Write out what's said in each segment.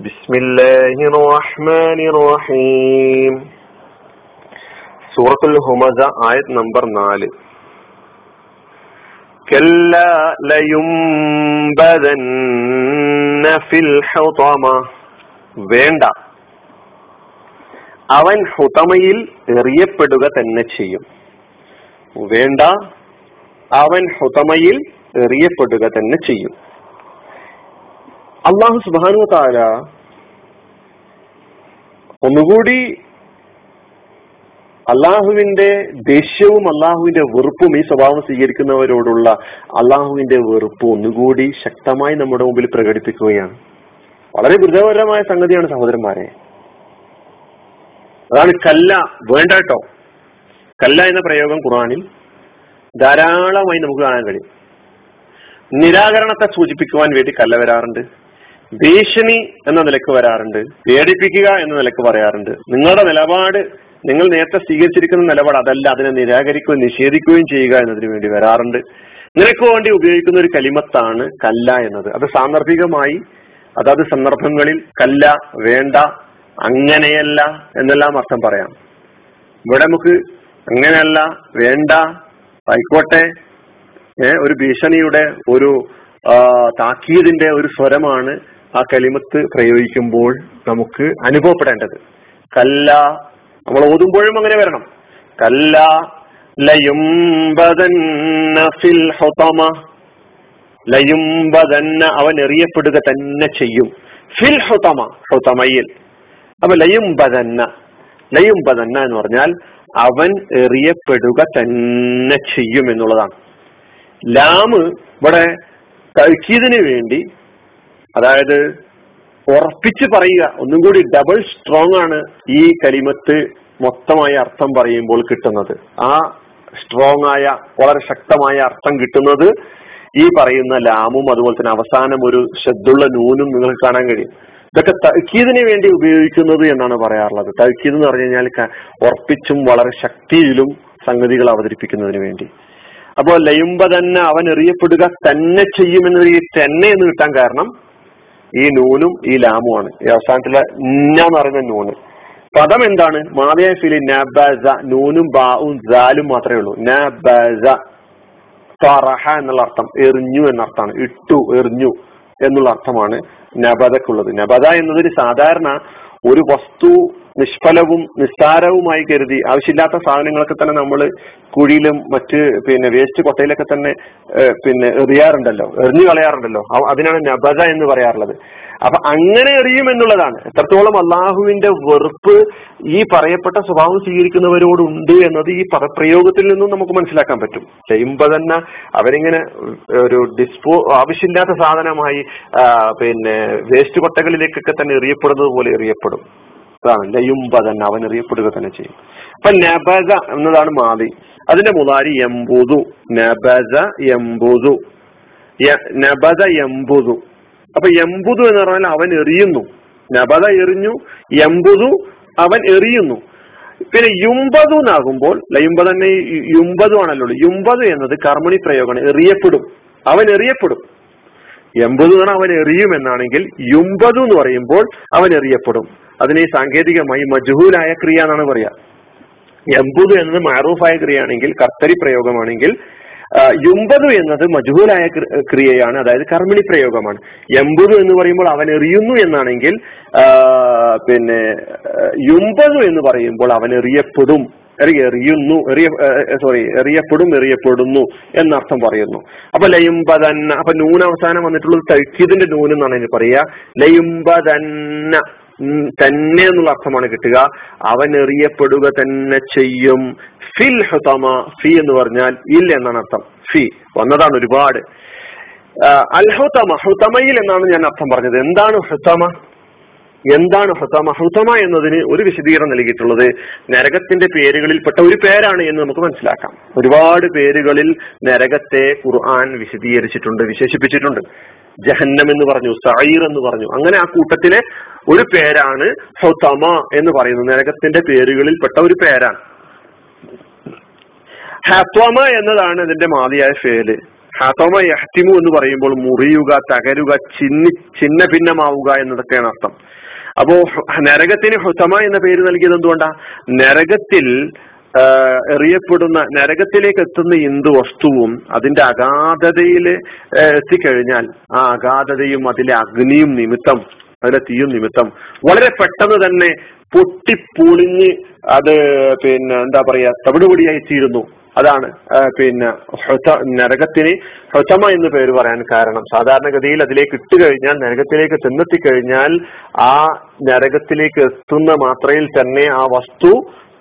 بسم الله الرحمن الرحيم സൂറത്തുൽ ഹുമസ ആയത് നമ്പർ നാല് كلا لينبذن في الحطمة വേണ്ട അവൻ ഹുതമയിൽ എറിയപ്പെടുക തന്നെ ചെയ്യും വേണ്ട അവൻ ഹുതമയിൽ എറിയപ്പെടുക തന്നെ ചെയ്യും അള്ളാഹു സുബാനു താര ഒന്നുകൂടി അള്ളാഹുവിന്റെ ദേഷ്യവും അള്ളാഹുവിന്റെ വെറുപ്പും ഈ സ്വഭാവം സ്വീകരിക്കുന്നവരോടുള്ള അള്ളാഹുവിന്റെ വെറുപ്പ് ഒന്നുകൂടി ശക്തമായി നമ്മുടെ മുമ്പിൽ പ്രകടിപ്പിക്കുകയാണ്. വളരെ ഗുരുതരമായ സംഗതിയാണ് സഹോദരന്മാരെ. അതാണ് കല്ല വേണ്ട കേട്ടോ. കല്ല എന്ന പ്രയോഗം ഖുറാനിൽ ധാരാളമായി നമുക്ക് കാണാൻ കഴിയും. നിരാകരണത്തെ സൂചിപ്പിക്കുവാൻ വേണ്ടി കല്ല വരാറുണ്ട്. ഭീഷണി എന്ന നിലയ്ക്ക് വരാറുണ്ട് പേടിപ്പിക്കുക എന്ന നിലയ്ക്ക് പറയാറുണ്ട്. നിങ്ങളുടെ നിലപാട് നിങ്ങൾ നേരത്തെ സ്വീകരിച്ചിരിക്കുന്ന നിലപാട് അതല്ല അതിനെ നിരാകരിക്കുകയും നിഷേധിക്കുകയും ചെയ്യുക എന്നതിന് വേണ്ടി വരാറുണ്ട്. നിനക്ക് വേണ്ടി ഉപയോഗിക്കുന്ന ഒരു കലിമത്താണ് കല്ല എന്നത്. അത് സാന്ദർഭികമായി അതാത് സന്ദർഭങ്ങളിൽ കല്ല വേണ്ട അങ്ങനെയല്ല എന്നെല്ലാം അർത്ഥം പറയാം. ഇവിടെ നമുക്ക് അങ്ങനെയല്ല വേണ്ട ആയിക്കോട്ടെ ഒരു ഭീഷണിയുടെ ഒരു താക്കീതിന്റെ ഒരു സ്വരമാണ് ആ കലിമത്ത് പ്രയോഗിക്കുമ്പോൾ നമുക്ക് അനുഭവപ്പെടേണ്ടത്. കല്ല നമ്മൾ ഓതുമ്പോഴും അങ്ങനെ വരണം. കല്ല ലയുംബദന്ന അവൻ എറിയപ്പെടുക തന്നെ ചെയ്യും. ഫിൽ ഹുതമ ഹുതമയിൽ. അപ്പൊ ലയുംബദന്ന ലയുംബദന്ന എന്ന് പറഞ്ഞാൽ അവൻ എറിയപ്പെടുക തന്നെ ചെയ്യും എന്നുള്ളതാണ്. ലാമ് ഇവിടെ തഴുക്കിയതിനു വേണ്ടി അതായത് ഉറപ്പിച്ച് പറയുക ഒന്നും കൂടി ഡബിൾ സ്ട്രോങ് ആണ് ഈ കലിമത്ത് മൊത്തമായ അർത്ഥം പറയുമ്പോൾ കിട്ടുന്നത്. ആ സ്ട്രോങ് ആയ വളരെ ശക്തമായ അർത്ഥം കിട്ടുന്നത് ഈ പറയുന്ന ലാമും അതുപോലെ തന്നെ അവസാനം ഒരു ശ്രദ്ധുള്ള നൂനും നിങ്ങൾക്ക് കാണാൻ കഴിയും. ഇതൊക്കെ തൽക്കീദിന് വേണ്ടി ഉപയോഗിക്കുന്നത് എന്നാണ് പറയാറുള്ളത്. തൽക്കീദ് എന്ന് പറഞ്ഞു കഴിഞ്ഞാൽ ഉറപ്പിച്ചും വളരെ ശക്തിയിലും സംഗതികൾ അവതരിപ്പിക്കുന്നതിന് വേണ്ടി. അപ്പോൾ ലയുമ്പ തന്നെ അവൻ എറിയപ്പെടുക തന്നെ ചെയ്യുമെന്ന് തന്നെ എന്ന് കിട്ടാൻ കാരണം ഈ നൂനും ഈ ലാമുമാണ് ഈ അവസാനത്തിലെ എന്ന് പറയുന്ന നൂന്. പദം എന്താണ്? മാവിയ ഫിലി നബസ നൂനും ബാവും ജാലും മാത്രമേ ഉള്ളൂ. നബസ ഫറഹ എന്നുള്ള അർത്ഥം എറിഞ്ഞു എന്നർത്ഥമാണ്. ഇട്ടു എറിഞ്ഞു എന്നുള്ള അർത്ഥമാണ് നബതക്കുള്ളത് നബത എന്നതൊരു സാധാരണ ഒരു വസ്തു നിഷ്ഫലവും നിസ്സാരവുമായി കരുതി ആവശ്യമില്ലാത്ത സാധനങ്ങളൊക്കെ തന്നെ നമ്മൾ കുഴിയിലും മറ്റ് പിന്നെ വേസ്റ്റ് കൊട്ടയിലൊക്കെ തന്നെ പിന്നെ എറിയാറുണ്ടല്ലോ എറിഞ്ഞു കളയാറുണ്ടല്ലോ. അതിനാണ് നബത എന്ന് പറയാറുള്ളത്. അപ്പൊ അങ്ങനെ എറിയും എന്നുള്ളതാണ്. എത്രത്തോളം അള്ളാഹുവിന്റെ വെറുപ്പ് ഈ പറയപ്പെട്ട സ്വഭാവം സ്വീകരിക്കുന്നവരോടുണ്ട് എന്നത് ഈ പദപ്രയോഗത്തിൽ നിന്നും നമുക്ക് മനസ്സിലാക്കാൻ പറ്റും. ചെയ്യുമ്പോ തന്നെ അവരിങ്ങനെ ഒരു ഡിസ്പോ ആവശ്യമില്ലാത്ത സാധനമായി പിന്നെ വേസ്റ്റ് കൊട്ടകളിലേക്കൊക്കെ തന്നെ എറിയപ്പെടുന്നത് പോലെ എറിയപ്പെടും. അതാണ് ലയുമ്പ തന്നെ അവൻ അറിയപ്പെടുക തന്നെ ചെയ്യും. അപ്പൊ നബസ എന്നതാണ് മാതി. അതിന്റെ മുതാരി എംബുദു നബസ എംബുദു നബസ എംബുദു അപ്പൊ എംബുദു എന്ന് പറഞ്ഞാൽ അവൻ എറിയുന്നു. നബത എറിഞ്ഞു എംബുദു അവൻ എറിയുന്നു. പിന്നെ യുംബതു എന്നാകുമ്പോൾ ലയുമ്പ തന്നെ യുംബതു ആണല്ലോ യുമ്പതു എന്നത് കർമ്മണി പ്രയോഗമാണ്. എറിയപ്പെടും. അവൻ എറിയപ്പെടും. എൺപത് തവണ അവൻ എറിയുമെന്നാണെങ്കിൽ യുമ്പത് എന്ന് പറയുമ്പോൾ അവൻ എറിയപ്പെടും. അതിനെ സാങ്കേതികമായി മജുഹൂലായ ക്രിയ എന്നാണ് പറയാ. എൺപത് എന്നത് മാറൂഫായ ക്രിയയാണെങ്കിൽ കർത്തരി പ്രയോഗമാണെങ്കിൽ യുംബതു എന്നത് മജുഹൂലായ ക്രിയയാണ് അതായത് കർമ്മിണി പ്രയോഗമാണ്. എമ്പുതു എന്ന് പറയുമ്പോൾ അവൻ എറിയുന്നു എന്നാണെങ്കിൽ പിന്നെ യുമ്പതു എന്ന് പറയുമ്പോൾ അവൻ എറിയപ്പെടും എറിയുന്നു എറിയ സോറി എറിയപ്പെടും എറിയപ്പെടുന്നു എന്നർത്ഥം പറയുന്നു. അപ്പൊ ലയുംബതന്ന അപ്പൊ നൂൻ അവസാനം വന്നിട്ടുള്ളത് തഴുക്കിയതിന്റെ നൂൻ എന്നാണ് ഇതിന് പറയുക. ലയുംബതന്ന തന്നെ എന്നുള്ള അർത്ഥമാണ് കിട്ടുക. അവൻ എറിയപ്പെടുക തന്നെ ചെയ്യും. ഫിൽ ഹുതമ ഫി എന്ന് പറഞ്ഞാൽ ഇൽ എന്നാണ് അർത്ഥം. ഫി വന്നതാണ് ഒരുപാട്. അൽ ഹുതമ ഹുതമയിൽ എന്നാണ് ഞാൻ അർത്ഥം പറഞ്ഞത്. എന്താണ് ഹുതമ? എന്താണ് ഹുതമ? ഹുതമ എന്നതിന് ഒരു വിശദീകരണം നൽകിയിട്ടുള്ളത് നരകത്തിന്റെ പേരുകളിൽപ്പെട്ട ഒരു പേരാണ് എന്ന് നമുക്ക് മനസ്സിലാക്കാം. ഒരുപാട് പേരുകളിൽ നരകത്തെ ഖുർആൻ വിശദീകരിച്ചിട്ടുണ്ട് വിശേഷിപ്പിച്ചിട്ടുണ്ട്. ജഹന്നം എന്ന് പറഞ്ഞു സൈർ എന്ന് പറഞ്ഞു. അങ്ങനെ ആ കൂട്ടത്തിലെ ഒരു പേരാണ് ഹുതമ എന്ന് പറയുന്നത്. നരകത്തിന്റെ പേരുകളിൽ പെട്ട ഒരു പേരാണ്. ഹത്വമ എന്നതാണ് അതിന്റെ മാതിയായ ഫേൽ ഹതമ യഹ്തിമു എന്ന് പറയുമ്പോൾ മുറിയുക തകരുക ചിന്നി ചിന്ന ഭിന്നമാവുക എന്നതൊക്കെയാണ് അർത്ഥം. അപ്പോ നരകത്തിന് ഹുസമ എന്ന പേര് നൽകിയത് എന്തുകൊണ്ടാ? നരകത്തിൽ എറിയപ്പെടുന്ന നരകത്തിലേക്ക് എത്തുന്ന എന്ത് വസ്തുവും അതിന്റെ അഗാധതയിൽ എത്തിക്കഴിഞ്ഞാൽ ആ അഗാധതയും അതിലെ അഗ്നിയും നിമിത്തം അതിലെ തീയും നിമിത്തം വളരെ പെട്ടെന്ന് തന്നെ പൊട്ടിപ്പൊളിഞ്ഞ് അത് പിന്നെ എന്താ പറയാ തവിടുപൊടിയായി തീരുന്നു. അതാണ് പിന്നെ നരകത്തിന് ഹൃതമ എന്ന് പേര് പറയാൻ കാരണം. സാധാരണഗതിയിൽ അതിലേക്ക് ഇട്ട് കഴിഞ്ഞാൽ നരകത്തിലേക്ക് ചെന്നെത്തിക്കഴിഞ്ഞാൽ ആ നരകത്തിലേക്ക് എത്തുന്ന മാത്രയിൽ തന്നെ ആ വസ്തു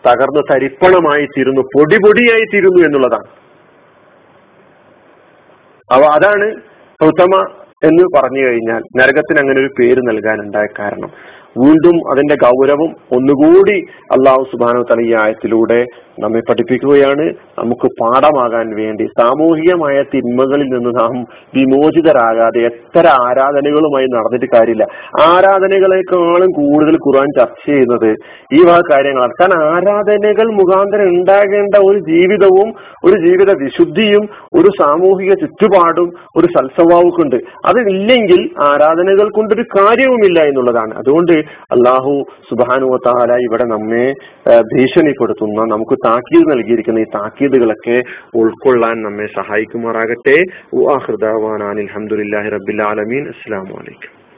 തകർന്ന് തരിപ്പണമായി തീരുന്നു പൊടി പൊടിയായി തീരുന്നു എന്നുള്ളതാണ്. അവ അതാണ് പ്രഥമ എന്ന് പറഞ്ഞു കഴിഞ്ഞാൽ നരകത്തിന് അങ്ങനെ ഒരു പേര് നൽകാനുണ്ടായ കാരണം. വീണ്ടും അതിന്റെ ഗൗരവം ഒന്നുകൂടി അള്ളാഹു സുബാനോ തല ഈ ആയത്തിലൂടെ നമ്മെ പഠിപ്പിക്കുകയാണ്. നമുക്ക് പാഠമാകാൻ വേണ്ടി സാമൂഹികമായ തിന്മകളിൽ നിന്ന് നാം വിമോചിതരാകാതെ എത്ര ആരാധനകളുമായി നടന്നിട്ട് കാര്യമില്ല. ആരാധനകളെക്കാളും കൂടുതൽ ഖുർആൻ ചർച്ച ചെയ്യുന്നത് ഈ വക കാര്യങ്ങളാണ്. കാരണം ആരാധനകൾ മുഖാന്തരം ഉണ്ടാകേണ്ട ഒരു ജീവിതവും ഒരു ജീവിത വിശുദ്ധിയും ഒരു സാമൂഹിക ചുറ്റുപാടും ഒരു സൽസ്വഭാവുക്കുണ്ട് അതില്ലെങ്കിൽ ആരാധനകൾ കൊണ്ടൊരു കാര്യവുമില്ല എന്നുള്ളതാണ്. അതുകൊണ്ട് അള്ളാഹു സുബാനുവത്താല ഇവിടെ നമ്മെ ഭീഷണിപ്പെടുത്തുന്ന നമുക്ക് താക്കീത് നൽകിയിരിക്കുന്ന ഈ താക്കീതുകളൊക്കെ ഉൾക്കൊള്ളാൻ നമ്മെ സഹായിക്കുമാറാകട്ടെ. അലഹമുല്ലാഹി റബ്ബിൽ ആലമീൻ. അസ്സാം വലൈക്കും